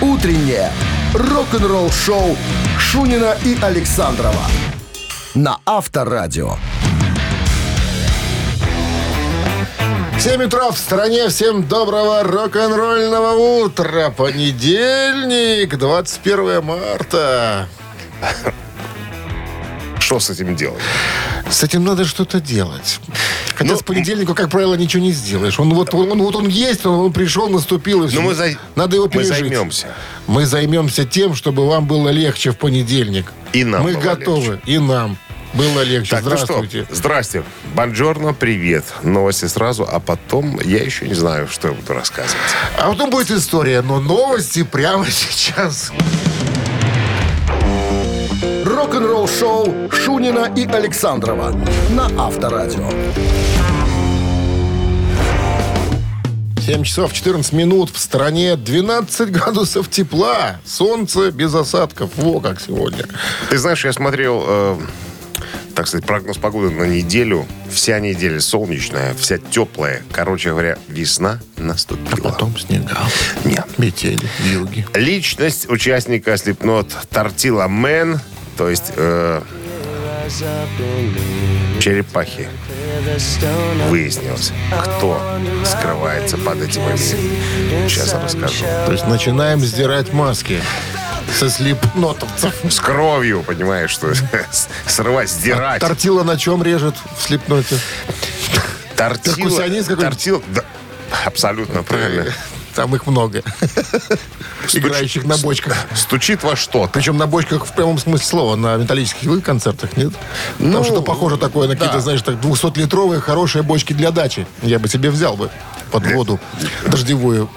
Утреннее рок-н-ролл-шоу Шунина и Александрова на Авторадио. 7 утра в стране. Всем доброго рок-н-ролльного утра. Понедельник, 21 марта. Что с этим делать? С этим надо что-то делать. Хотя Ну, с понедельника, как правило, ничего не сделаешь. Он вот он, вот он есть, он, он пришел, наступил. И все. Ну, мы за- Надо его мы пережить. займемся. Мы займемся тем, чтобы вам было легче в понедельник. И нам Мы готовы. И нам было легче. Так, Здравствуйте. ну что, здрасте. Бонжорно, привет. Новости сразу, а потом я еще не знаю, что я буду рассказывать. А потом будет история, но новости прямо сейчас. Рок-н-ролл-шоу Шунина и Александрова на Авторадио. 7 часов 14 минут. В стране 12 градусов тепла. Солнце без осадков. Во как сегодня. Ты знаешь, я смотрел, э, так сказать, прогноз погоды на неделю. Вся неделя солнечная, вся теплая. Короче говоря, весна наступила. снега. Нет. Метели, вьюги. Личность участника Slipknot Тортила Мэн, то есть э, черепахи. Выяснилось, кто скрывается под этим именем. Сейчас расскажу. То есть начинаем сдирать маски со слепнотовцев. С кровью, понимаешь, что срывать, сдирать. Тортила на чем режет в слепноте? Тортила. перкуссионист какой-нибудь? Тортила. да, абсолютно правильно. Там их много. Играющих на бочках. Стучит во что-то. Причем на бочках в прямом смысле слова, на металлических концертах, нет? Там Ну, что-то похоже такое на какие-то, знаешь, так 200-литровые хорошие бочки для дачи. Я бы себе взял бы под воду дождевую.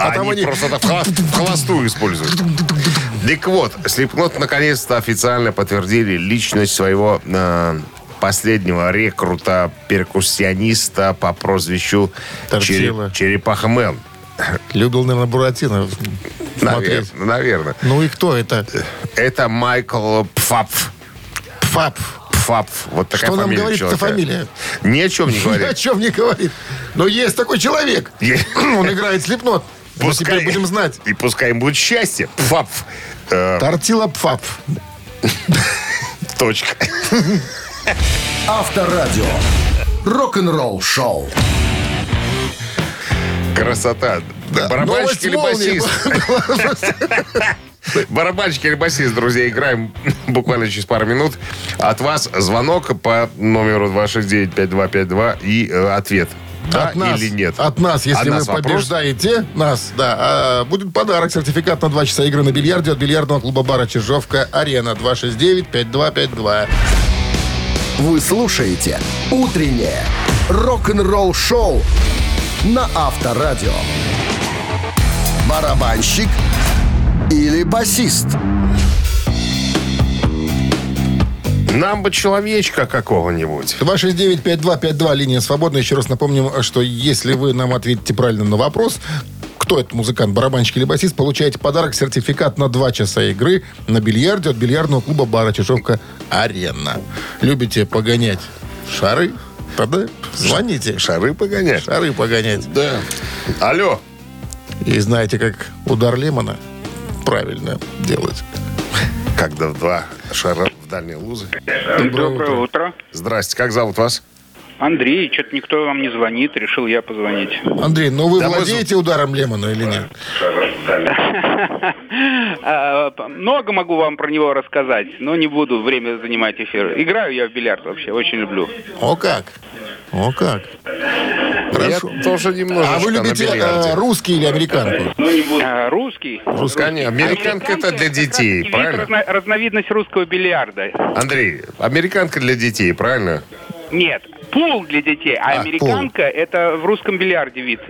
А, там они, просто в холостую используют. Так вот, Слепнот наконец-то официально подтвердили личность своего э, последнего рекрута, перкуссиониста по прозвищу. Череп- Черепаха Мэн. Любил, наверное, Буратино Навер-. Наверное. Ну и кто это? Это Майкл Пфапф. Пфап. Пфапф. Вот такая Что нам говорит эта фамилия? Ни о чем не Ни о говорит. чем не говорит. Но есть такой человек. Он играет слепнот. Мы Пускай- теперь будем знать. И пускай им будет счастье. Пфапф. Э, Тортила Пфап. точка. Авторадио. Рок-н-ролл-шоу. Красота. Барабанщик Новость или басист? Барабанщик или басист, друзья, играем буквально через пару минут. От вас звонок по номеру 269-5252 и э, ответ. Да от нас, или нет? От нас, если От вы нас вопрос? побеждаете, нас, да, а, будет подарок, сертификат на 2 часа игры на бильярде от бильярдного клуба бара Чижовка Арена 269-5252. Вы слушаете «Утреннее рок-н-ролл-шоу» на Авторадио. Барабанщик или басист? Нам бы человечка какого-нибудь. 269-5252, линия свободна. Еще раз напомним, что если вы нам ответите правильно на вопрос, кто этот музыкант, барабанщик или басист, получаете подарок, сертификат на 2 часа игры на бильярде от бильярдного клуба бара Чижовка Арена. Любите погонять шары? Тогда звоните. Шары погонять. Шары погонять. Да. Алло. И знаете, как удар Лемона правильно делать. Когда в два шара в дальние лузы. Доброе, утро. Здрасте, как зовут вас? Андрей, что-то никто вам не звонит, решил я позвонить. Андрей, ну вы Да мы владеете ударом Лемона или нет? А, Много могу вам про него рассказать, но не буду время занимать эфир. Играю я в бильярд вообще, очень люблю. О как? О как? Хорошо. Я тоже немножечко А вы любите э, русский или американку? А, Русский? Русская, американка это для детей, правильно? разно- разновидность русского бильярда. Андрей, американка для детей, правильно? Нет, пул для детей, а, А, американка это в русском бильярде вид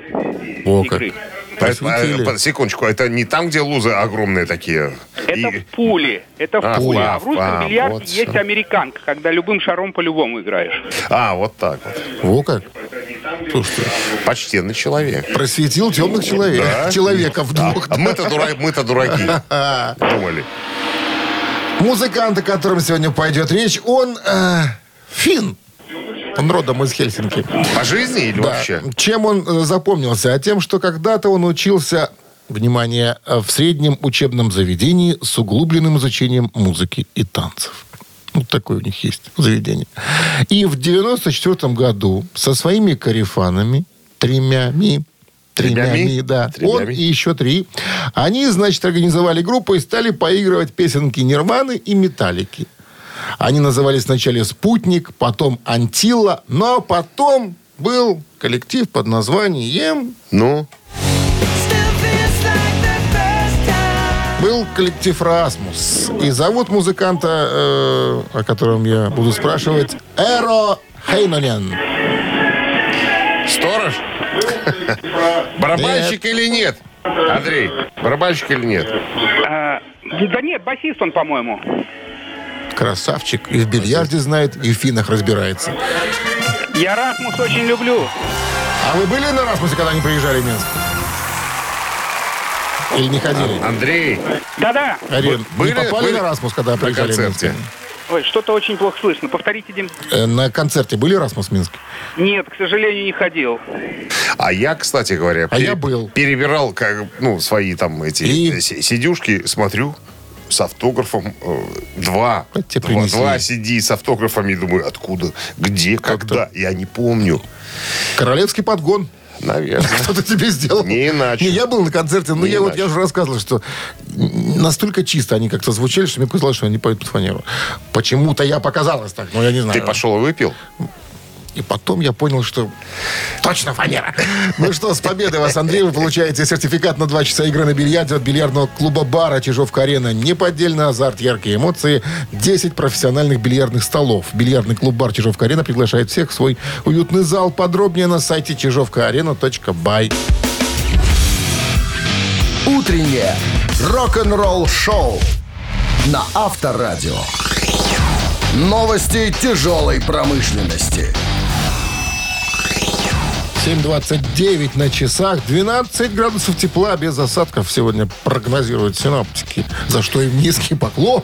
О, как. игры. Просветили. А, секундочку, это не там, где лузы огромные такие? Это И- пули. Это А, пули. А в русском А, бильярде вот есть всё. американка, когда любым шаром по-любому играешь. А, вот так вот. Во как? Слушайте, Почтенный человек. просветил темных человек. Да. Человеков двух. А мы-то дура- мы-то дураки. Думали. Музыкант, о котором сегодня пойдет речь, он э, фин. Он родом из Хельсинки. По жизни или Да. вообще? Чем он э, запомнился? А тем, что когда-то он учился внимание, в среднем учебном заведении с углубленным изучением музыки и танцев. Вот такое у них есть заведение. И в 94 году со своими карифанами, тремями, тремями, Тремями? да, Тремями. он и еще три, они, значит, организовали группу и стали поигрывать песенки Нирваны и Металлики. Они назывались вначале «Спутник», потом «Антилла», но потом был коллектив под названием... Ну, Был коллектив «Расмус». И зовут музыканта, э, о котором я буду спрашивать, Эро Хейнонен. сторож? Барабанщик или нет? Андрей, барабанщик или нет? А, да нет, басист он, по-моему. Красавчик. И в бильярде знает, и в финах разбирается. Я Расмус очень люблю. А вы были на «Расмусе», когда они приезжали в Минск? Или не ходили? Андрей, Да-да. Арен, были- попали были на «Расмус», когда на приезжали в Минск? концерте? Ой, что-то очень плохо слышно. Повторите, Дим. Э, На концерте были «Расмус» в Минске? Нет, к сожалению, не ходил. А я, кстати говоря, А я был. перебирал как, ну, свои там эти И? си- сидюшки, смотрю, с автографом э, два. Тебе два, принесли. два CD с автографами. Думаю, откуда, где, когда? Я не помню. Королевский подгон. Наверное. Кто-то тебе сделал. Не иначе. Не, я был на концерте, но Не я вот иначе. я уже рассказывал, что настолько чисто они как-то звучали, что мне показалось, что они поют под фанеру. Почему-то я показалось так, но я не знаю. Ты пошел и выпил? И потом я понял, что точно фанера. Ну что, с победой вас, Андрей. Вы получаете сертификат на два часа игры на бильярде от бильярдного клуба бара Чижовка-арена. Неподдельный азарт, яркие эмоции, 10 профессиональных бильярдных столов. Бильярдный клуб бар Чижовка-арена приглашает всех в свой уютный зал. Подробнее на сайте чижовкаарена.бай. Утреннее рок-н-ролл-шоу на Авторадио. Новости тяжелой промышленности. 7.29 на часах, 12 градусов тепла без осадков сегодня прогнозируют синоптики. За что им низкий поклон.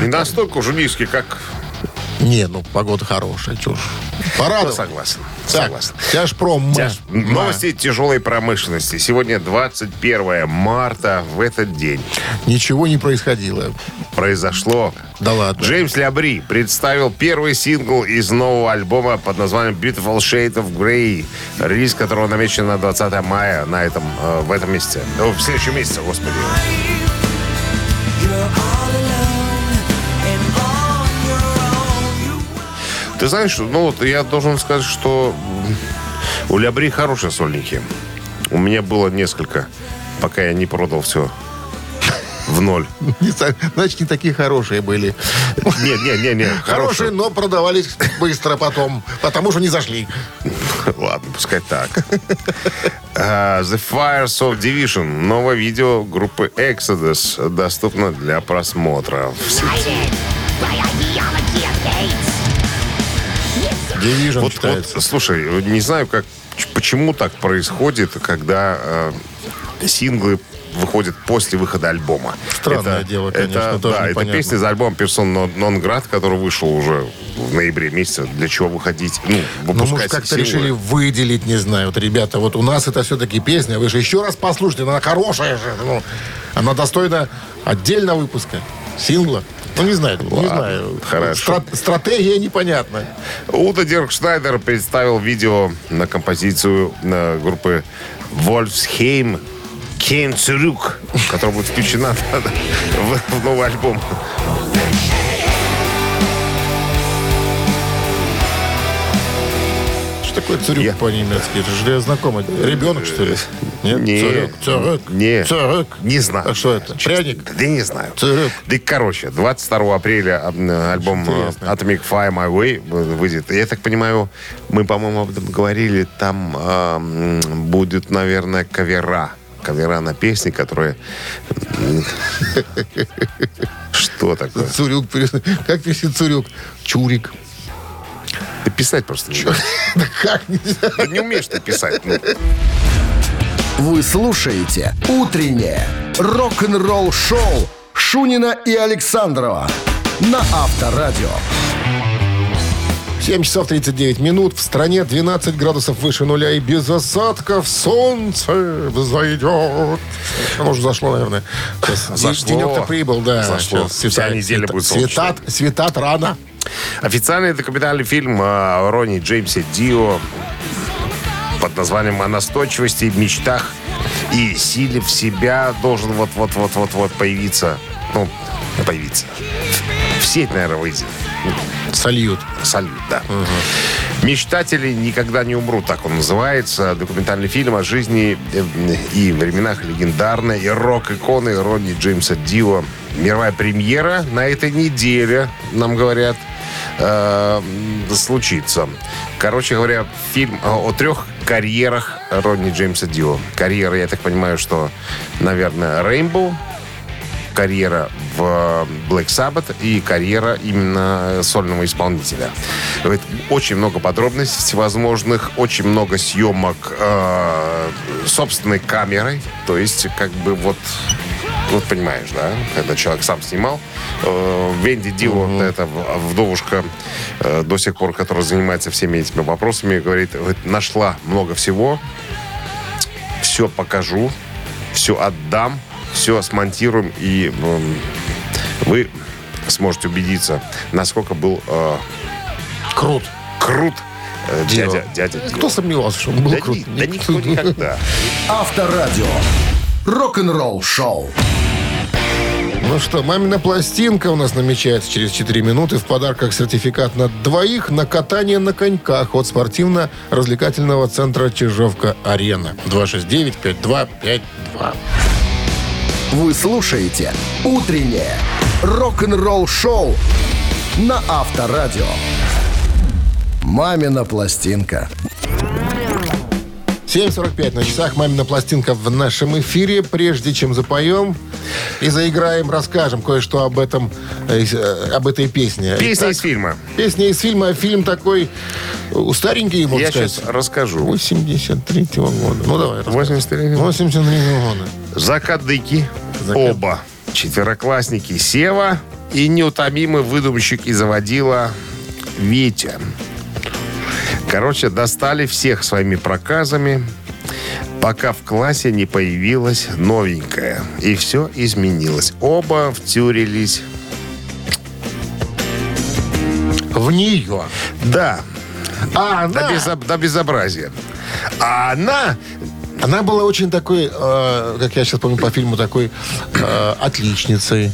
Не настолько уже низкий, как... Не, ну погода хорошая, чушь. Порадовал. Согласен. Так, Согласен. Тяжпром. Тяж- Новости тяжелой промышленности. Сегодня 21 марта. В этот день Ничего не происходило. произошло. Да ладно. Джеймс Лябри представил первый сингл из нового альбома под названием Beautiful Shade of Grey, релиз которого намечен на 20 мая на этом, э, в этом месяце. О, в следующем месяце, господи. Ты знаешь, ну вот я должен сказать, что у Лябри хорошие сольники. У меня было несколько, пока я не продал все в ноль. Значит, не такие хорошие были. Нет, нет, нет, нет. Хорошие, но продавались быстро потом, потому что не зашли. Ладно, пускай так. А, The Fires of Division. Новое видео группы Exodus доступно для просмотра в сети. Division Вот, вот, слушай, не знаю, как, почему так происходит, когда э, синглы выходят после выхода альбома. Странное дело, конечно, это, тоже да, это непонятно. песня из альбома Персон Нон Град, который вышел уже в ноябре месяце. Для чего выходить? Ну, Ну, выпускать может, как-то решили выделить, не знаю. Вот, ребята, вот у нас это все-таки песня. Вы же еще раз послушайте, она хорошая же. Ну, она достойна отдельного выпуска. Сингла. Ну, не знаю, не Ладно, знаю. хорошо. Стра- стратегия непонятна. Удо Диркшнайдер представил видео на композицию на группы Wolfsheim Kein Zurück, которая будет включена в новый альбом. Что такое zurück Я- по-немецки? Это же я знакомый. Ребенок, что ли? Нет? Не. Zurück. Zurück. Не. Zurück. Не знаю. А что это? Честно. Пряник? Да не знаю. Zurück. Да, короче, 22 апреля альбом э, Интересно. Atomic Fire My Way выйдет. Я так понимаю, мы, по-моему, об этом говорили, там э, будет, наверное, кавера. Кавера на песни, которые... Что такое? Цурюк. Как пишет Цурюк? Чурик. Ты писать просто не умеешь. Да как нельзя? Не умеешь ты писать. ну. Вы слушаете «Утреннее рок-н-ролл-шоу» Шунина и Александрова на Авторадио. 7 часов 39 минут. В стране 12 градусов выше нуля и без осадков солнце взойдет. Оно уже зашло, наверное. Зашло. Денек-то прибыл, да. Зашло. Сейчас Вся неделя будет светат, светат рано. Официальный документальный фильм о Ронни Джеймсе Дио под названием «О настойчивости, мечтах и силе в себя» должен вот-вот-вот-вот-вот появиться. Ну, появиться. В сеть, наверное, выйдет. Сольют. Салют, да. «Мечтатели никогда не умрут», так он называется. Документальный фильм о жизни э, и временах легендарной и рок-иконы Ронни Джеймса Дио. Мировая премьера на этой неделе, нам говорят, э, случится. Короче говоря, фильм о, трех карьерах Ронни Джеймса Дио. Карьера, я так понимаю, что, наверное, Rainbow, карьера в Black Sabbath и карьера именно сольного исполнителя. Очень много подробностей всевозможных, очень много съемок э, собственной камерой. То есть, как бы вот вот понимаешь, да, когда человек сам снимал. Э, Венди вот эта в- вдовушка, э, до сих пор, которая занимается всеми этими вопросами, говорит, нашла много всего, все покажу, все отдам, все смонтируем, и м, вы сможете убедиться, насколько был э, Крут. крут э, Дио. дядя, дядя Дио. Кто сомневался, что он был Да, крут? ни- да никто никогда. Авторадио. Рок-н-ролл шоу. Ну что, мамина пластинка у нас намечается через 4 минуты. В подарках сертификат на двоих на катание на коньках от спортивно-развлекательного центра Чижовка-Арена. 269-5252. Вы слушаете «Утреннее рок-н-ролл-шоу» на Авторадио. «Мамина пластинка». 7.45 на часах. Мамина пластинка в нашем эфире. Прежде чем запоем и заиграем, расскажем кое-что об этом, э, э, об этой песне. Песня Итак, из фильма. Песня из фильма. Фильм такой э, старенький, можно Я сказать. сейчас расскажу. 83 года. Ну, давай. рассказывай. 83 83 года. Закадыки. Закад- Оба. Четвероклассники Сева и неутомимый выдумщик и заводила Витя. Короче, достали всех своими проказами, пока в классе не появилась новенькая. И все изменилось. Оба втюрились. В нее. Да, А до, она, безоб- до безобразия. А она она была очень такой, э, как я сейчас помню по фильму, такой э, отличницей.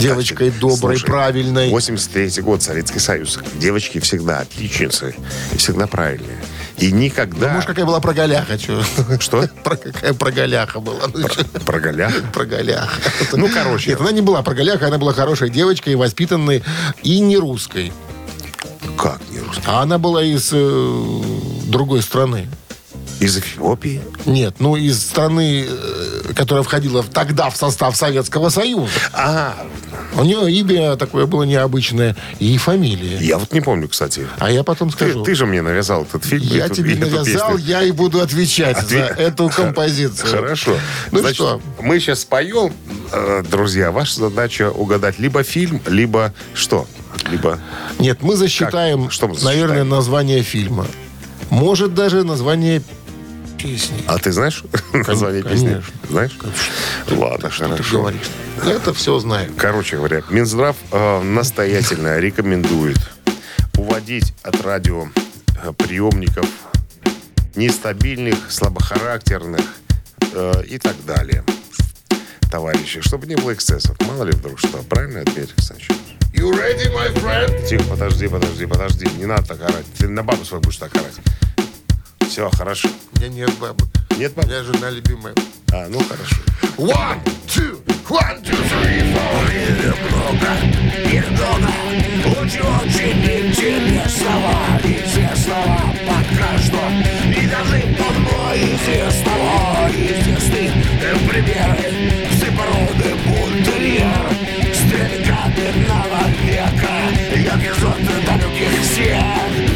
Девочкой доброй, Слушай, правильной. 83 год, Советский Союз. Девочки всегда отличницы. И всегда правильные. И никогда... Ну, может, какая была проголяха, чё? Что? Про какая проголяха была. Ну? Про голях? Проголяха. Ну, короче. Нет, она не была проголяха, она была хорошей девочкой, воспитанной и не русской. Как не русский? А она была из э, другой страны. Из Эфиопии? Нет, ну из страны, э, которая входила тогда в состав Советского Союза. А, У нее имя такое было необычное и фамилия. я вот не помню, кстати. А я потом Ты, скажу. ты же мне навязал этот фильм. я эту- тебе навязал, песню. я и буду отвечать за Отве- эту композицию. Хорошо. Ну Значит, что? мы сейчас споем, э, друзья. Ваша задача угадать либо фильм, либо что? Либо... Нет, мы засчитаем, Как? Что мы засчитаем? наверное, название фильма. Может, даже название песни. А ты знаешь название песни? конечно. Знаешь? Ладно, Что ты хорошо. говоришь? Это все знаем. Короче говоря, Минздрав э, настоятельно рекомендует уводить от радио э, приемников нестабильных, слабохарактерных э, и так далее. Товарищи, чтобы не было эксцессов. Мало ли вдруг что. Правильно, Дмитрий Александрович? You ready, my friend? Тихо, подожди, подожди, подожди. Не надо так орать. Ты на бабу свою будешь так орать. Все, хорошо. У меня нет бабы. Нет У бабы? меня жена любимая. А, ну хорошо. One, two, one, two, three, four. Очень-очень интересного, известного пока что Не давным-давно известного, известны примеры Все породы бунтерьер Стиль каменного века Эпизод далеких всех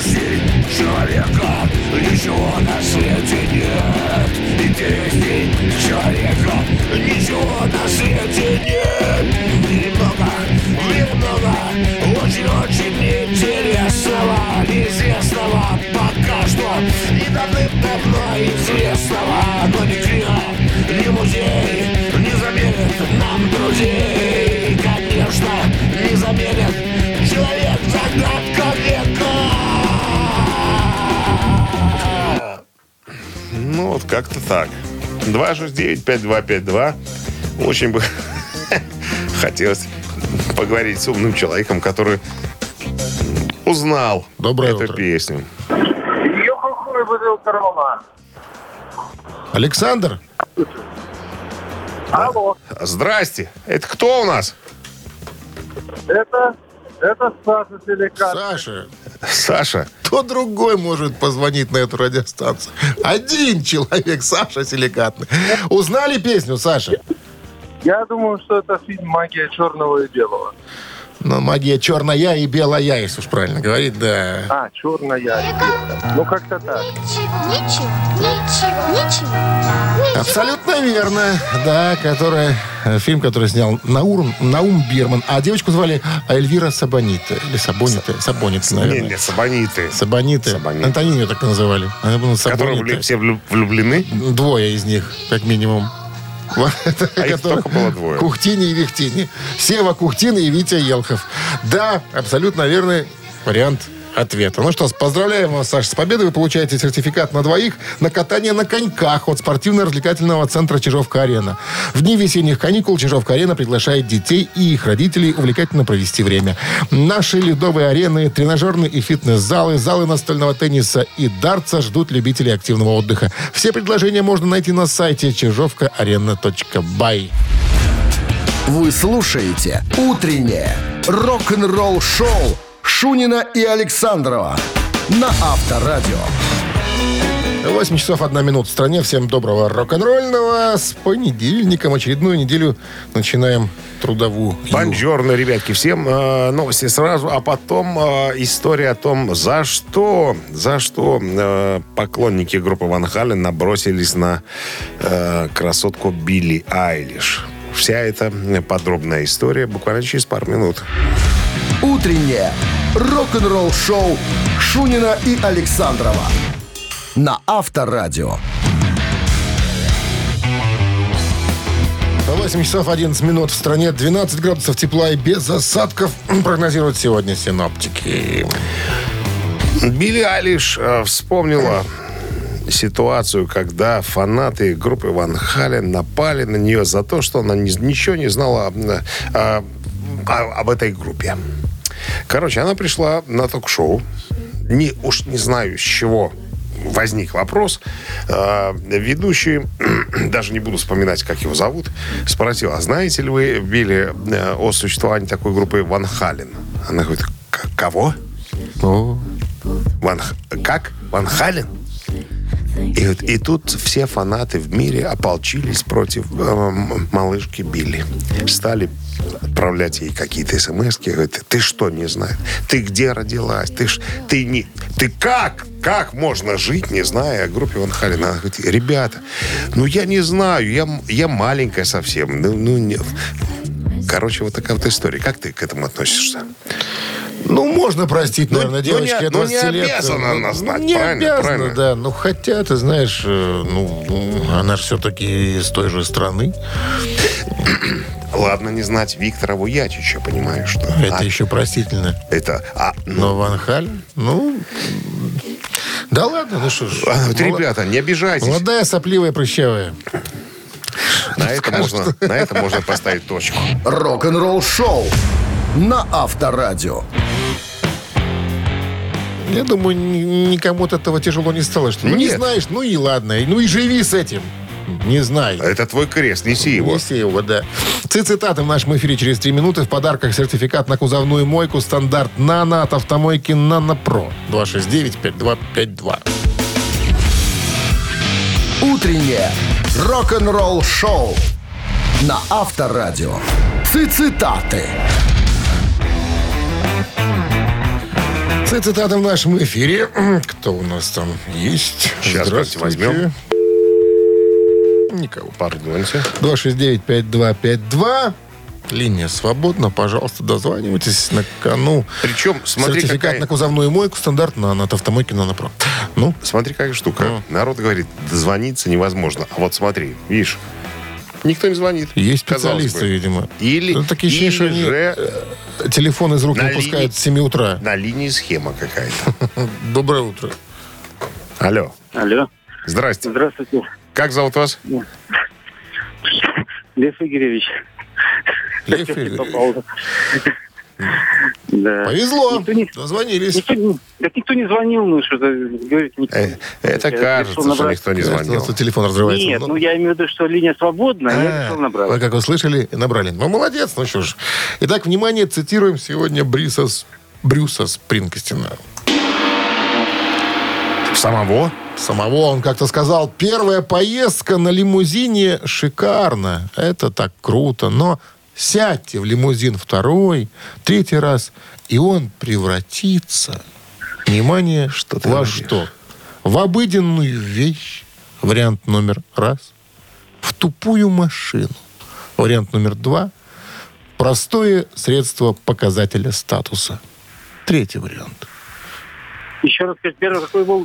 жизнь человека Ничего на свете нет Интересней человека Ничего на свете нет Немного, немного Очень-очень интересного Неизвестного пока что И давным-давно известного Но ни кино, ни музей Не заменит нам друзей Конечно, не заменит Человек тогда Ну, вот как-то так. 269-5252. Очень бы хотелось поговорить с умным человеком, который узнал Доброе эту утро. песню. Александр? Алло, Здрасте. Это кто у нас? это, это Саша Силикат. Саша, Саша. кто другой может позвонить на эту радиостанцию? Один человек, Саша Силикатный. Узнали песню, Саша? Я думаю, что это фильм «Магия черного и белого». Ну, магия черная и белая, если уж правильно говорить, да. А, черная и белая. Ну, как-то так. Ничего, ничего, ничего. Абсолютно верно. Да, которая, фильм, который снял Наум, Наум Бирман. А девочку звали Эльвира Сабонита. Или Сабонита. Сабонита, Не, наверное. не, Сабониты. Сабониты. Сабониты. Антонинию так называли. Она была Которые все влю- влюблены. Двое из них, как минимум. А их только было двое. Кухтини и Вихтини. Сева Кухтин и Витя Елхов. Да, абсолютно верный вариант ответа. Ну что, поздравляем вас, Саша, с победой. Вы получаете сертификат на двоих на катание на коньках от спортивно-развлекательного центра «Чижовка-арена». В дни весенних каникул «Чижовка-арена» приглашает детей и их родителей увлекательно провести время. Наши ледовые арены, тренажерные и фитнес-залы, залы настольного тенниса и дартса ждут любителей активного отдыха. Все предложения можно найти на сайте чижовкаарена.бай. Вы слушаете «Утреннее рок-н-ролл-шоу» Шунина и Александрова на Авторадио. 8 часов 1 минута в стране. Всем доброго рок-н-ролльного. С понедельником очередную неделю начинаем трудовую. Бонжорно, ребятки, всем э, новости сразу, а потом э, история о том, за что, за что э, поклонники группы Ван Хален набросились на э, красотку Билли Айлиш. Вся эта подробная история буквально через пару минут. «Утреннее рок-н-ролл-шоу» Шунина и Александрова на Авторадио. 8 часов 11 минут в стране. 12 градусов тепла и без осадков прогнозируют сегодня синоптики. Билли Айлиш э, вспомнила ситуацию, когда фанаты группы Ван Хален напали на нее за то, что она ни- ничего не знала э, а- об этой группе. Короче, она пришла на ток-шоу. Не, уж не знаю, с чего возник вопрос. Э, ведущий, даже не буду вспоминать, как его зовут, спросил, а знаете ли вы, Билли, э, о существовании такой группы Ван Хален? Она говорит, «К- кого? Ван, как? Ван Хален? И, вот- и тут все фанаты в мире ополчились против э, малышки Билли. Стали отправлять ей какие-то смс Говорят, ты что не знаешь? Ты где родилась? Ты, ж, ты, не, ты как? Как можно жить, не зная о группе Ван Халена? Она говорит, ребята, ну я не знаю, я, я маленькая совсем. Ну, ну, не- Короче, вот такая вот история. Как ты к этому относишься? Ну, можно простить, Ну, наверное, ну, девочке не- ну, не 20 лет. обязана она знать, Не правильно, обязана, правильно. да. Ну, хотя, ты знаешь, э, ну, ну, она же все-таки из той же страны. Ладно, не знать Виктора Вуятича, понимаешь, что... Это А, еще простительно. это а, ну, Но Ван Хален, ну... Да ладно, ну что ж. а, вот, Мол- ребята, не обижайтесь. Молодая, сопливая, прыщавая. На это, можно, на это можно поставить точку. Рок-н-ролл-шоу на Авторадио. Я думаю, ни- никому от этого тяжело не стало. Что, ну, не Нет. знаешь, ну и ладно. Ну и живи с этим. Не знай. Это твой крест, неси его. Неси его, да. Цитаты в нашем эфире через три минуты. В подарках сертификат на кузовную мойку стандарт «Нано» от автомойки «Нано Про». 269-5252. Утреннее рок-н-ролл-шоу на Авторадио. Цитаты. Цитаты в нашем эфире. Кто у нас там есть? Сейчас, возьмем. Никого. Пардоньте. 269-5252. Линия свободна, пожалуйста, дозванивайтесь на кону. Причем, смотри, Сертификат какая- на кузовную мойку стандартно на от автомойки на Про. Ну, Смотри, какая штука. Ну. Народ говорит, дозвониться невозможно. А вот смотри, видишь, никто не звонит. есть специалисты, видимо. Или, Ну, такие или что они же телефон из рук На не выпускают линии- с 7 утра. на линии схема какая-то. Доброе утро. Алло. Алло. Здрасте. Здравствуйте. Как зовут вас? Лев Игоревич. Лев Игоревич. Попал. Да. Повезло. Никто не- Дозвонились. Никто, не- никто не звонил, ну что-то говорите, никто. Э, Это Я кажется, решил что набрать. никто не Кажется, звонил. тут телефон разрывается. Нет, Ну, я имею в виду, что линия свободна, я А, решил Вы, набрать. как услышали, набрали. Ну, молодец, ну что ж. Итак, внимание, цитируем сегодня Бриса, С- Брюса Спрингстина. Самого? Самого он как-то сказал, первая поездка на лимузине шикарно. Это так круто. Но сядьте в лимузин второй, третий раз, и он превратится, внимание, Что во говоришь? что? В обыденную вещь. Вариант номер раз. В тупую машину. Вариант номер два. Простое средство показателя статуса. Третий вариант. Еще раз сказать, первый какой был?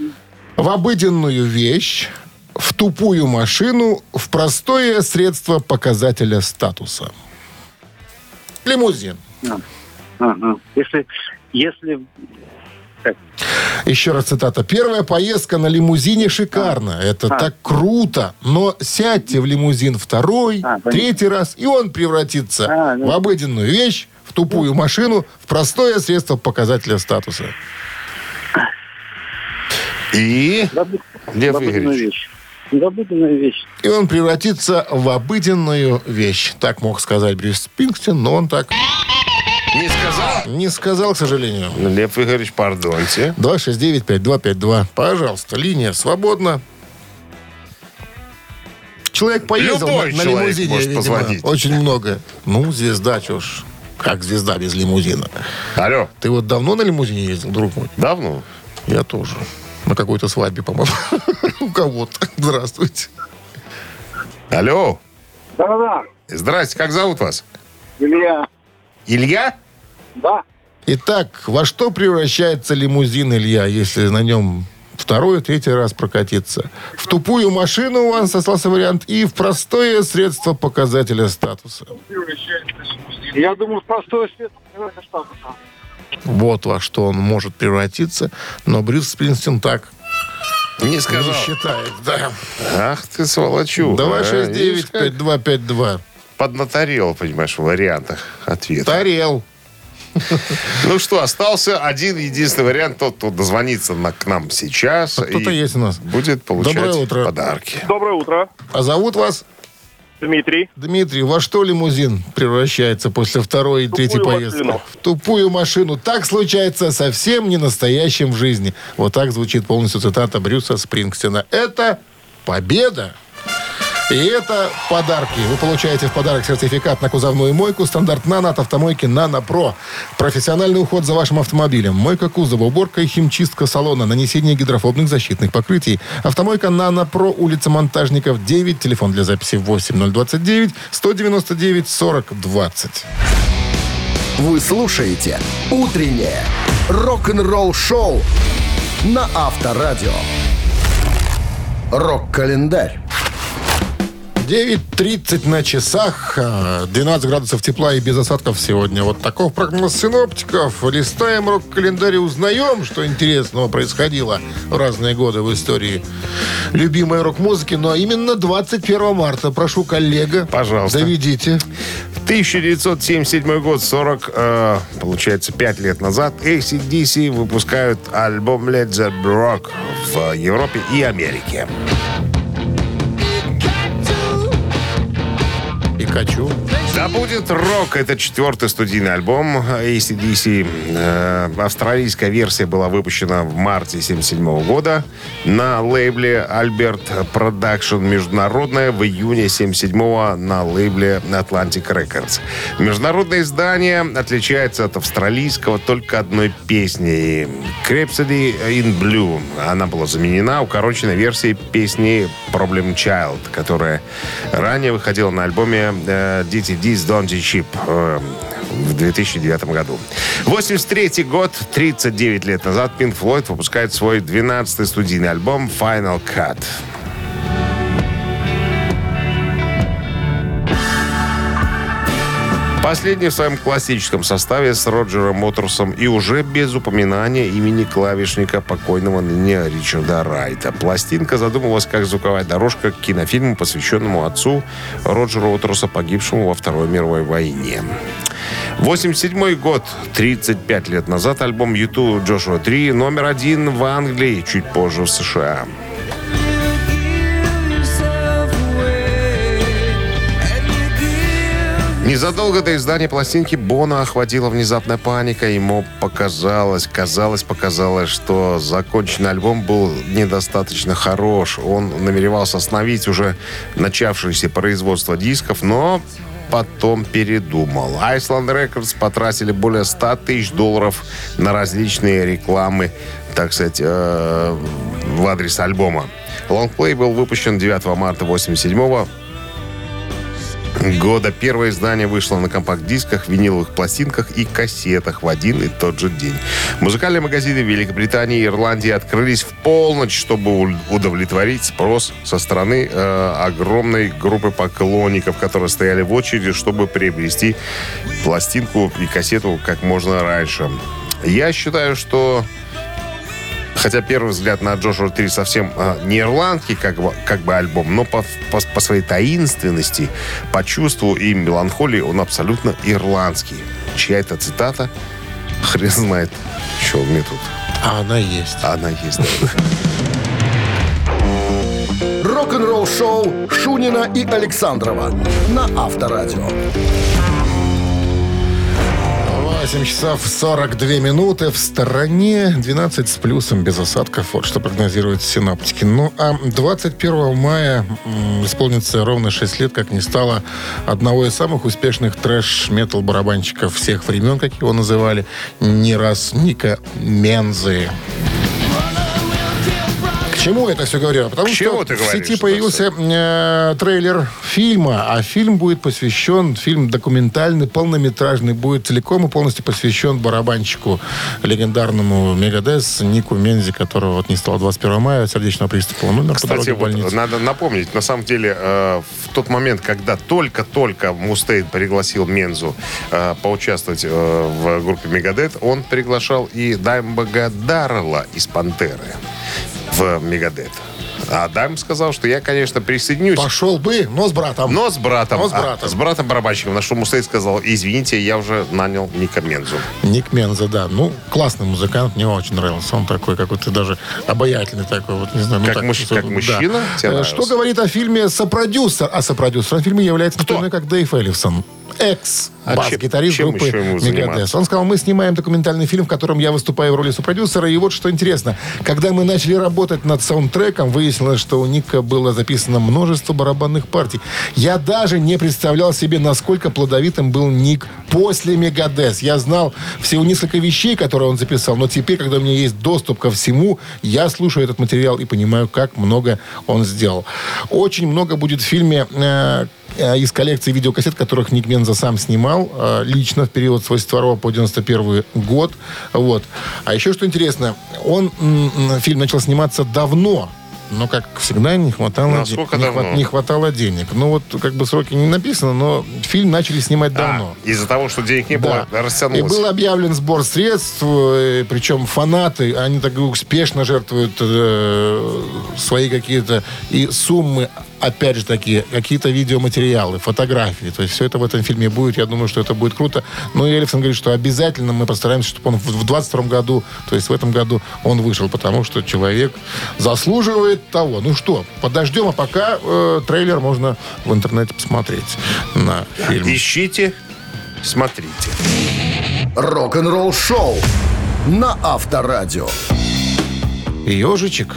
В обыденную вещь, в тупую машину, в простое средство показателя статуса. Лимузин. Ага. Если, если Еще раз цитата. Первая поездка на лимузине шикарно. Это А. так круто. Но сядьте в лимузин второй, А, понятно. третий раз, и он превратится А, ну. в обыденную вещь, в тупую машину, в простое средство показателя статуса. И... забы- Лев Игоревич. вещь. И он превратится в обыденную вещь. Так мог сказать Брюс Спингстин, но он так Не сказал? не сказал, к сожалению. Лев Игоревич, пардоньте. 269-5252. Пожалуйста, линия свободна. Человек поездил Любой на, на человек лимузине, может видимо, позвонить. очень много. Ну, звезда, чё ж. Как звезда без лимузина. Алло. Ты вот давно на лимузине ездил, друг мой? Давно? Я тоже. На какой-то свадьбе, по-моему. У кого-то. Здравствуйте. Алло. Да-да, Здрасте, как зовут вас? Илья. Илья? Да. Итак, во что превращается лимузин Илья, если на нем второй, третий раз прокатиться? В тупую машину у вас остался вариант и в простое средство показателя статуса. Я думаю, простой свет. это статуса. Вот во что он может превратиться. Но Брюс Спринстин так Не сказал. не считает. Да. Ах ты сволочу. 269-5252. Поднаторел, понимаешь, в вариантах ответа. Тарел. Ну что, остался один единственный вариант. Тот, кто дозвонится на, к нам сейчас. А кто-то и есть у нас. Будет получать Доброе утро. подарки. Доброе утро, А зовут вас Дмитрий. Дмитрий. Во что лимузин превращается после второй и третьей поездки? машину. В тупую машину. Так случается совсем не настоящим в жизни. Вот так звучит полностью цитата Брюса Спрингстина. Это победа. И это подарки. Вы получаете в подарок сертификат на кузовную мойку стандарт «Нано» от автомойки «Нано Про». Профессиональный уход за вашим автомобилем. Мойка кузова, уборка и химчистка салона, нанесение гидрофобных защитных покрытий. Автомойка «Нано Про», улица Монтажников, 9. Телефон для записи 8029 199 40 20. Вы слушаете «Утреннее рок-н-ролл-шоу» на Авторадио. Рок-календарь. 9.30 на часах, а, 12 градусов тепла и без осадков сегодня. Вот таков прогноз синоптиков. Листаем рок-календарь и узнаем, что интересного происходило в разные годы в истории любимой рок-музыки. Но именно 21 марта, прошу, коллега, Пожалуйста. доведите. В 1977 год, 40, э, получается, 5 лет назад, ACDC выпускают альбом Led Zeppelin в Европе и Америке. Пикачу. Да будет рок. Это четвертый студийный альбом ACDC. Э, австралийская версия была выпущена в марте 1977 года на лейбле Albert Production. Международная в июне 1977 на лейбле Atlantic Records. Международное издание отличается от австралийского только одной песней. Crepsody in Blue. Она была заменена укороченной версией песни Problem Child, которая ранее выходила на альбоме э, Дети Дис Донти Чип э, в 2009 году. 83 год, 39 лет назад, Pink Floyd выпускает свой 12-й студийный альбом Final Cut. Последний в своем классическом составе с Роджером Моторсом и уже без упоминания имени клавишника покойного ныне Ричарда Райта. Пластинка задумывалась как звуковая дорожка к кинофильму, посвященному отцу Роджера Моторса, погибшему во Второй мировой войне. 87 год, 35 лет назад, альбом YouTube Joshua 3 номер один в Англии, чуть позже в США. Незадолго до издания пластинки Бона охватила внезапная паника. Ему показалось, казалось, показалось, что законченный альбом был недостаточно хорош. Он намеревался остановить уже начавшееся производство дисков, но потом передумал. Iceland Records потратили более 100 тысяч долларов на различные рекламы, так сказать, э, в адрес альбома. Лонгплей был выпущен 9 марта 87 года. Первое издание вышло на компакт-дисках, виниловых пластинках и кассетах в один и тот же день. Музыкальные магазины Великобритании и Ирландии открылись в полночь, чтобы удовлетворить спрос со стороны э, огромной группы поклонников, которые стояли в очереди, чтобы приобрести пластинку и кассету как можно раньше. Я считаю, что Хотя первый взгляд на Джошуа 3 совсем э, не ирландский как бы, как бы альбом, но по, по, по своей таинственности, по чувству и меланхолии он абсолютно ирландский. Чья это цитата? Хрен знает, что у меня тут. А она есть. А Она есть. да. Рок-н-ролл шоу Шунина и Александрова на Авторадио. 8 часов 42 минуты. В стороне 12 с плюсом без осадков. Вот что прогнозируют синаптики. Ну, а 21 мая исполнится ровно 6 лет, как не стало одного из самых успешных трэш-метал барабанщиков всех времен, как его называли, не раз Ника Мензы. К чему это все говорю? Потому К что ты в говоришь, сети появился э, трейлер фильма, а фильм будет посвящен, фильм документальный, полнометражный, будет целиком и полностью посвящен барабанщику легендарному Мегадес Нику Мензи, которого вот не стало 21 мая от сердечного приступа. Он умер по Кстати, в вот надо напомнить, на самом деле, э, в тот момент, когда только-только Мустейн пригласил Мензу э, поучаствовать э, в группе Мегадет, он приглашал и Даймбага Даррелла из Пантеры в Мегадет. А Дайм сказал, что я, конечно, присоединюсь. Пошел бы, но с братом. Но с братом. Но с А, братом. с братом барабанщиком. На что Мустейн сказал, извините, я уже нанял Ника Мензу. Ник Менза, да. Ну, классный музыкант, мне очень нравился. Он такой какой-то даже обаятельный такой, вот не знаю. ну, Как так, что- как мужчина? Тебе Э? Что говорит о фильме сопродюсер? А сопродюсером фильма является иной, как Дэйв Эллифсон. Экс А бас-гитарист чем- чем группы Мегадес. Он сказал, мы снимаем документальный фильм, в котором я выступаю в роли сопродюсера. И вот что интересно. Когда мы начали работать над саундтреком, выяснилось, что у Ника было записано множество барабанных партий. Я даже не представлял себе, насколько плодовитым был Ник после Мегадес. Я знал всего несколько вещей, которые он записал, но теперь, когда у меня есть доступ ко всему, я слушаю этот материал и понимаю, как много он сделал. Очень много будет в фильме э, э, из коллекции видеокассет, которых Ник Менза сам снимал э, лично в период с 82 по 91 год. Вот. А еще что интересно, он, м, фильм начал сниматься давно, но, как всегда, не хватало, де- не, давно? хват- не хватало денег. Ну, вот, как бы сроки не написано, но фильм начали снимать давно. А, из-за того, что денег не было, Да. И растянулось. был объявлен сбор средств, э, причем фанаты, они так успешно жертвуют э, свои какие-то и суммы, опять же таки, какие-то видеоматериалы, фотографии. То есть все это в этом фильме будет. Я думаю, что это будет круто. Но и Эллифсон говорит, что обязательно мы постараемся, чтобы он в 22 году, то есть в этом году он вышел, потому что человек заслуживает того. Ну что, подождем, а пока э, трейлер можно в интернете посмотреть на фильм. Ищите, смотрите. Рок-н-ролл шоу на Авторадио. Ежичек.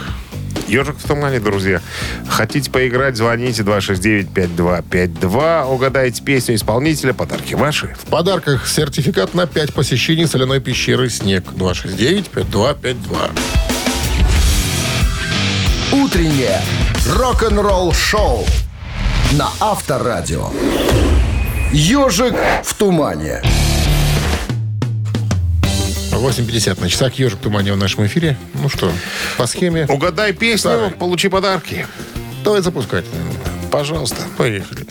Ежик в тумане, друзья. Хотите поиграть, звоните 269-5252. Угадайте песню исполнителя, подарки ваши. В подарках сертификат на 5 посещений соляной пещеры «Снег». 269-5252. Утреннее рок-н-ролл шоу на Авторадио. Ежик в тумане. 8.50 на часах «Ежик в тумане» в нашем эфире. Ну что, по схеме. Угадай песню, Давай. получи подарки. Давай запускать. Пожалуйста. Поехали.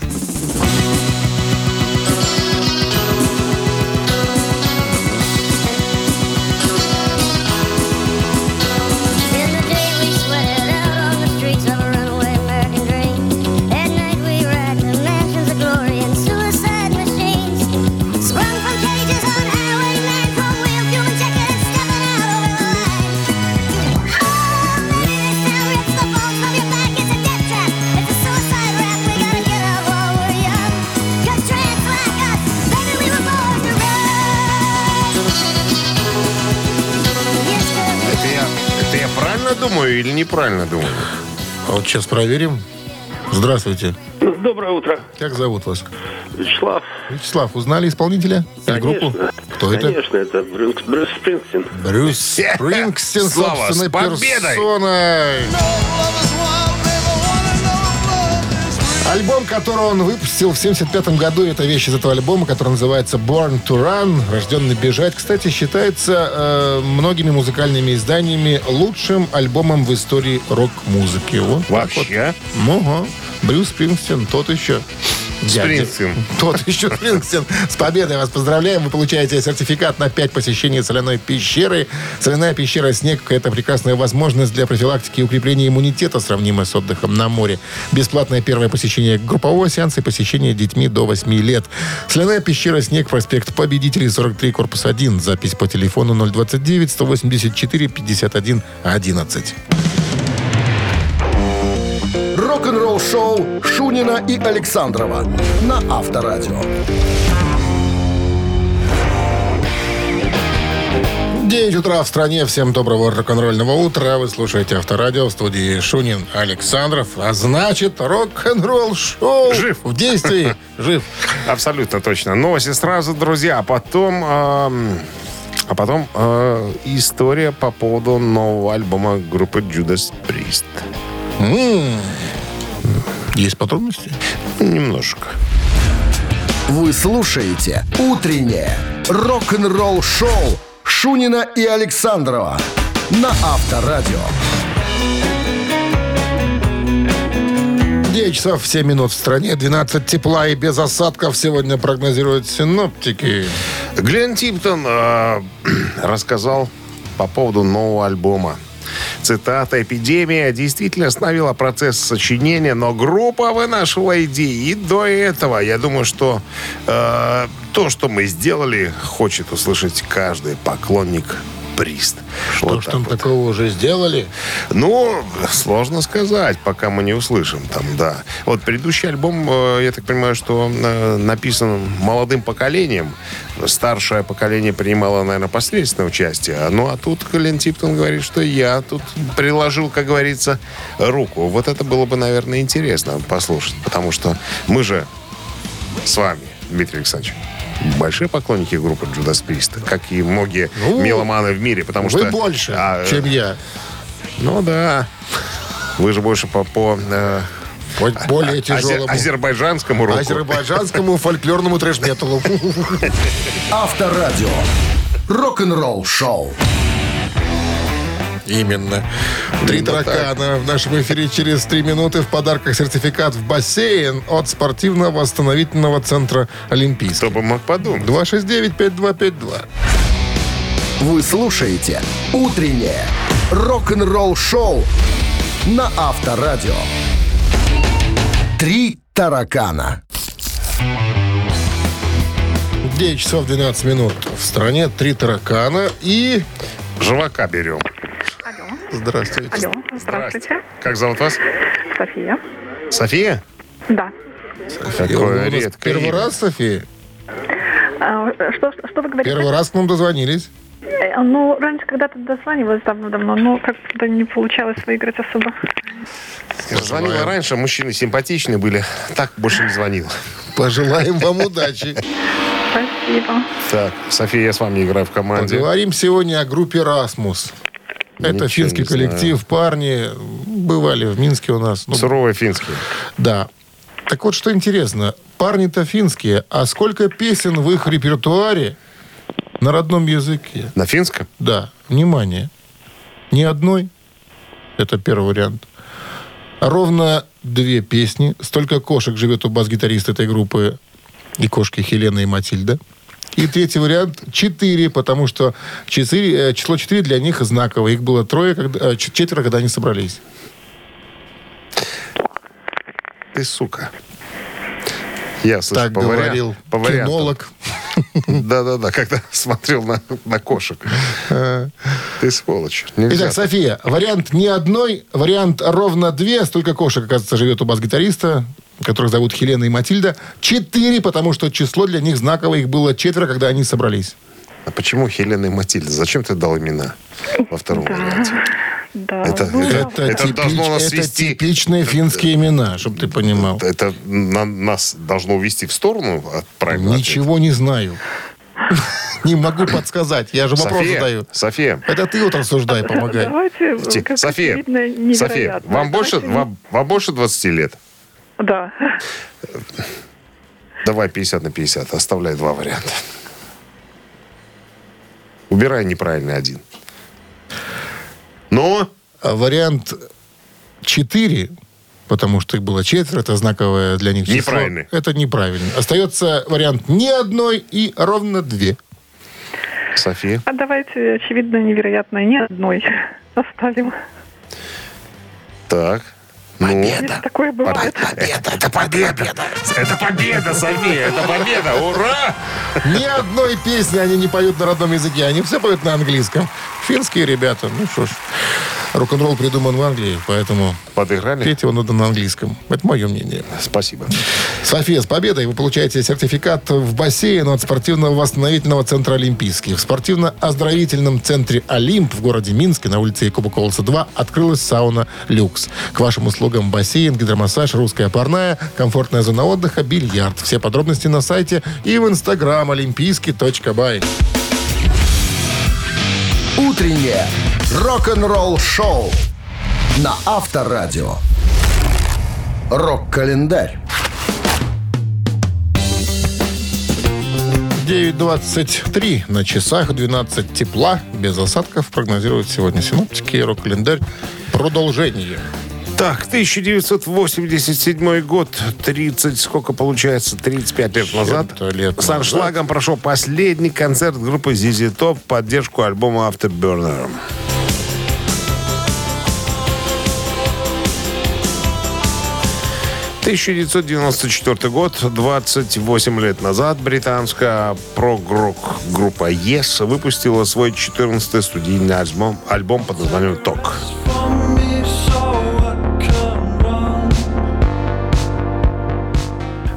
Думаю или неправильно думаю? А вот сейчас проверим. Здравствуйте. Доброе утро. Как зовут вас? Вячеслав. Вячеслав, узнали исполнителя? Или группу? Конечно. Кто это? Конечно, это Брюс, Брюс Спрингстин. Брюс Спрингстин Слава, собственной с победой! персоной. Альбом, который он выпустил в 75 году, это вещь из этого альбома, который называется Born to Run, рожденный бежать. Кстати, считается э, многими музыкальными изданиями лучшим альбомом в истории рок-музыки. Вот так вот. Вообще? Ага. Брюс Спрингстин, тот еще. Дядя. Спрингстин. Тот еще Спрингстин. С победой вас поздравляем. Вы получаете сертификат на 5 посещений соляной пещеры. Соляная пещера «Снег» — это прекрасная возможность для профилактики и укрепления иммунитета, сравнимая с отдыхом на море. Бесплатное первое посещение группового сеанса и посещение детьми до 8 лет. Соляная пещера «Снег», проспект Победителей, 43, корпус 1. Запись по телефону 029 184 51 11. Рок-н-ролл шоу Шунина и Александрова на Авторадио. 9 утра в стране. Всем доброго рок-н-ролльного утра. Вы слушаете Авторадио в студии Шунин Александров. А значит, рок-н-ролл шоу. Жив. В действии. Жив. Абсолютно точно. Новости сразу, друзья. А потом... эм, а потом э, история по поводу нового альбома группы Judas Priest. Есть подробности? Немножко. Вы слушаете «Утреннее рок-н-ролл-шоу» Шунина и Александрова на Авторадио. 9 часов 7 минут в стране. 12 тепла и без осадков сегодня прогнозируют синоптики. Глен Типтон э, рассказал по поводу нового альбома. Цитата «Эпидемия действительно остановила процесс сочинения, но группа вынашивала идеи и до этого. Я думаю, что э, то, что мы сделали, хочет услышать каждый поклонник Прист». Что Вот ж там вот. такого уже сделали? Ну, сложно сказать, пока мы не услышим там, да. Вот предыдущий альбом, э, я так понимаю, что э, написан молодым поколением. Старшее поколение принимало, наверное, посредственное участие. Ну, а тут Колин Типтон говорит, что я тут приложил, как говорится, руку. Вот это было бы, наверное, интересно послушать. Потому что мы же с вами, Дмитрий Александрович, большие поклонники группы Judas Priest, как и многие Ну, меломаны в мире, потому Вы что... больше, а, чем я. ну да. Вы же больше по, по э, Хоть более азер- тяжелому. азербайджанскому руку. Азербайджанскому фольклорному трэш-металлу. Авторадио. Рок-н-ролл шоу. Именно. Три Именно таракана в нашем эфире через три минуты в подарках сертификат в бассейн от спортивно-восстановительного центра «Олимпийский». Кто бы мог подумать. 269-5252. Вы слушаете «Утреннее рок-н-ролл шоу» на Авторадио. Три таракана. 9 часов 12 минут. В стране три таракана и... Живака берем. Здравствуйте. Алло, здравствуйте. Как зовут вас? София. София? Да. Какое У нас редкое Первый имя. раз, София? А, что, что вы говорите? Первый раз к нам дозвонились. Э, Ну, раньше когда-то дозванивалась давно-давно, но как-то не получалось выиграть особо. Звонила раньше, мужчины симпатичные были. Так больше не звонил. Пожелаем вам удачи. Спасибо. Так, София, я с вами играю в команде. Поговорим сегодня о группе «Расмус». Это Ничего финский коллектив, парни бывали в Минске у нас. Ну, Суровый финский. Да. Так вот, что интересно, парни-то финские, а сколько песен в их репертуаре на родном языке? На финском? Да, внимание. Ни одной. Это первый вариант. Ровно две песни. Столько кошек живет у бас-гитариста этой группы и кошки Хелена и Матильда. И третий вариант – четыре, потому что четыре, э, число четыре для них знаковое. Их было трое, когда, э, четверо, когда они собрались. Ты сука. Я слышу Так по, говорил по вариантам. кинолог. Да-да-да, когда смотрел на, на кошек. Ты сволочь. Нельзя Итак, так. София, вариант не одной, вариант ровно две. Столько кошек, оказывается, живет у бас-гитариста, которых зовут Хелена и Матильда. Четыре, потому что число для них знаковое. Их было четверо, когда они собрались. А почему Хелена и Матильда? Зачем ты дал имена во втором варианте? Да, Это- ну, это- Это, типич- должно нас это свести- типичные финские имена, чтобы ты понимал. Это на- нас должно увести в сторону от правильного Ничего не знаю. Не могу подсказать. Я же ответа. вопрос София, задаю. София, Это ты вот рассуждай, помогай. Давайте, София, София, вам больше, вам больше 20 лет? Да. Давай 50 на 50, оставляй два варианта. Убирай неправильный один. Но А Вариант 4, потому что их было четверо, это знаковое для них число. Неправильный. Это неправильно. Остается вариант ни одной и ровно две. София, А давайте, очевидно, невероятно, ни одной оставим. так. Ну, Если такое бывает. это победа. Это победа, София, это победа. Ура! Ни одной песни они не поют на родном языке. Они все поют на английском. Финские ребята. Ну что ж, рок-н-ролл придуман в Англии, поэтому Подыграли? петь его надо на английском. Это мое мнение. Спасибо. София, с победой вы получаете сертификат в бассейн от спортивно-восстановительного центра «Олимпийский». В спортивно-оздоровительном центре «Олимп» в городе Минске на улице Якуба Колоса 2 открылась сауна «Люкс». К вашим услугам бассейн, гидромассаж, русская парная, комфортная зона отдыха, бильярд. Все подробности на сайте и в инстаграм олимпийский.бай. Утреннее рок-н-ролл-шоу на Авторадио. Рок-календарь. 9.23 на часах, 12 тепла, без осадков, прогнозируют сегодня синоптики. Рок-календарь. Продолжение. Так, 1987 год, 30, сколько получается, 35 лет назад. Лет С назад. аншлагом прошел последний концерт группы ZZ Top в поддержку альбома Afterburner. В 1994 год, 28 лет назад, британская прогрок группа Yes выпустила свой 14-й студийный альбом, альбом под названием «Ток».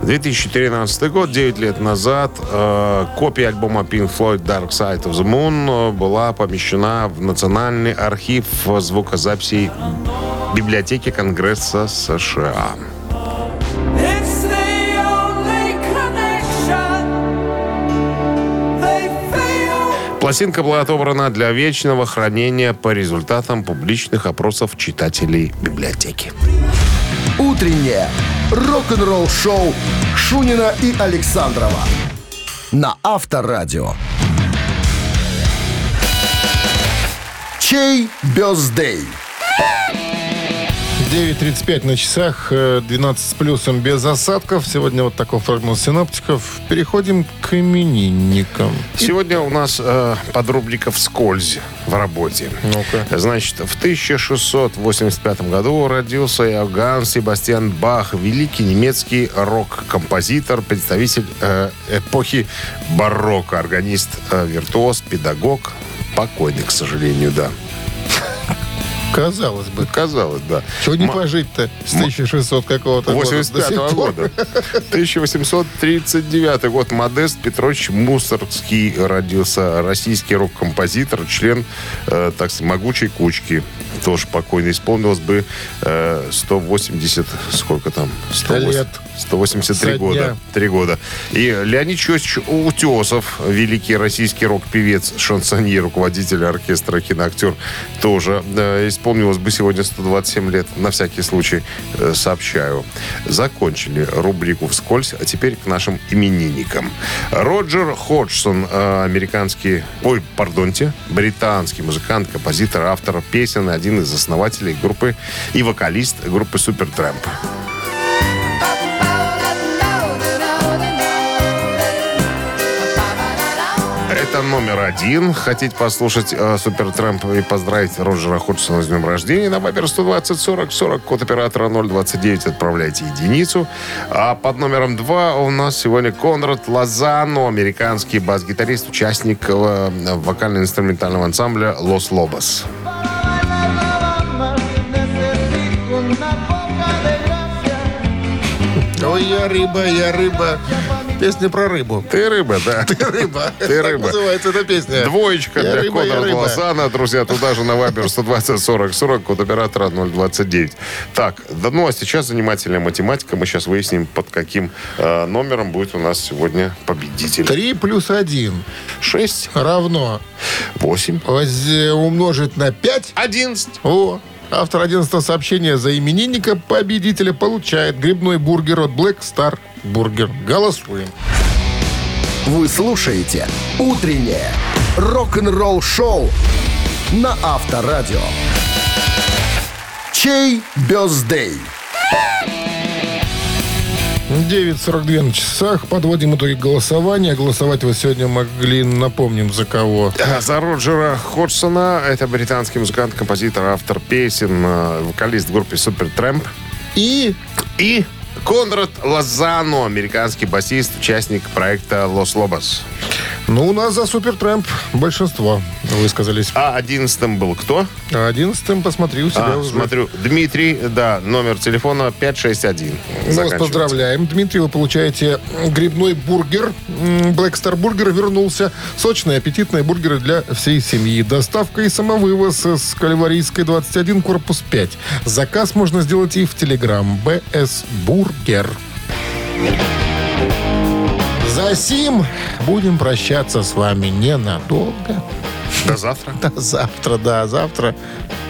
2013 год, 9 лет назад, э, копия альбома Pink Floyd Dark Side of the Moon э, была помещена в Национальный архив звукозаписей Библиотеки Конгресса США. Пластинка была отобрана для вечного хранения по результатам публичных опросов читателей библиотеки. Утреннее рок-н-ролл-шоу Шунина и Александрова на Авторадио. Чей бездей? 9.35 на часах, э, 12 с плюсом без осадков. Сегодня вот такой прогноз синоптиков. Переходим к именинникам. Сегодня у нас э, подрубрика «Вскользь» в работе. Ну-ка. Значит, в 1685 году родился Иоганн Себастьян Бах, великий немецкий рок-композитор, представитель э, эпохи барокко, органист, э, виртуоз, педагог, покойный, к сожалению, да. Казалось бы. Казалось, да. Чего не пожить-то с 1600 какого-то года до сих 85 пор? года. 1839 год. Модест Петрович Мусоргский родился. Российский рок-композитор, член, э, так сказать, могучей кучки. Тоже покойно исполнилось бы э, 180, сколько там? 108, Лет. 183 Со года. Три года. И Леонид Чосич Утесов, великий российский рок-певец, шансоньер, руководитель оркестра, киноактер, тоже э, исп- исполнилось бы сегодня 127 лет, на всякий случай э, сообщаю. Закончили рубрику «Вскользь», а теперь к нашим именинникам. Роджер Ходжсон, э, американский, ой, пардонте, британский музыкант, композитор, автор песен, один из основателей группы и вокалист группы Супертрэмп. Это номер один. Хотите послушать э, Супер Трэмп и поздравить Роджера Ходжсона с днем рождения? На Вайбер 120 40 40, код оператора 029, отправляйте единицу. А под номером два у нас сегодня Конрад Лозано, американский бас-гитарист, участник э, вокально-инструментального ансамбля «Лос Лобос». Ой, я рыба, я рыба. Песня про рыбу. Ты рыба, да? Ты рыба. Ты рыба. называется эта песня. Двоечка Я для рыба, рыба. Лозана. Друзья, туда же на Вайбер 120 40 40, код оператора 029. Так, да, ну а сейчас занимательная математика. Мы сейчас выясним, под каким э, номером будет у нас сегодня победитель. Три плюс один 6, равно 8, воз- умножить на пять. 11. О, автор 11 сообщения за именинника победителя получает грибной бургер от Black Star Burger. Голосуем. Вы слушаете «Утреннее рок-н-ролл-шоу» на Авторадио. Чей бездей? 9.42 на часах. Подводим итоги голосования. Голосовать вы сегодня могли, напомним, за кого. А, За Роджера Ходжсона. Это британский музыкант, композитор, автор песен, э, вокалист в группе Супер Трэмп. И И Конрад Лозано, американский басист, участник проекта Лос Лобос. Ну, у нас за Супертрэмп большинство высказались. А одиннадцатым был кто? А одиннадцатым посмотри у себя А, уже. смотрю, Дмитрий, да, номер телефона 561. Мы вас Заканчивается. поздравляем, Дмитрий. Вы получаете грибной бургер. Black Star Burger вернулся. Сочные, аппетитные бургеры для всей семьи. Доставка и самовывоз с Кальварийской 21, корпус 5. Заказ можно сделать и в Телеграм. БС Бургер. Сим будем прощаться с вами ненадолго. До завтра. До завтра, да, завтра.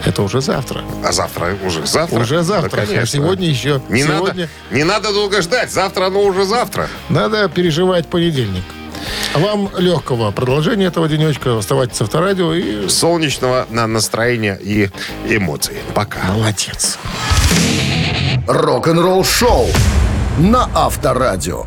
Это уже завтра. А завтра уже завтра? Уже завтра. Да, конечно. А сегодня еще. Не, сегодня надо, не надо долго ждать. Завтра оно уже завтра. Надо переживать понедельник. А Вам легкого продолжения этого денечка. Оставайтесь с авторадио и... Солнечного на настроения и эмоций. Пока. Молодец. Рок-н-ролл-шоу на Авторадио.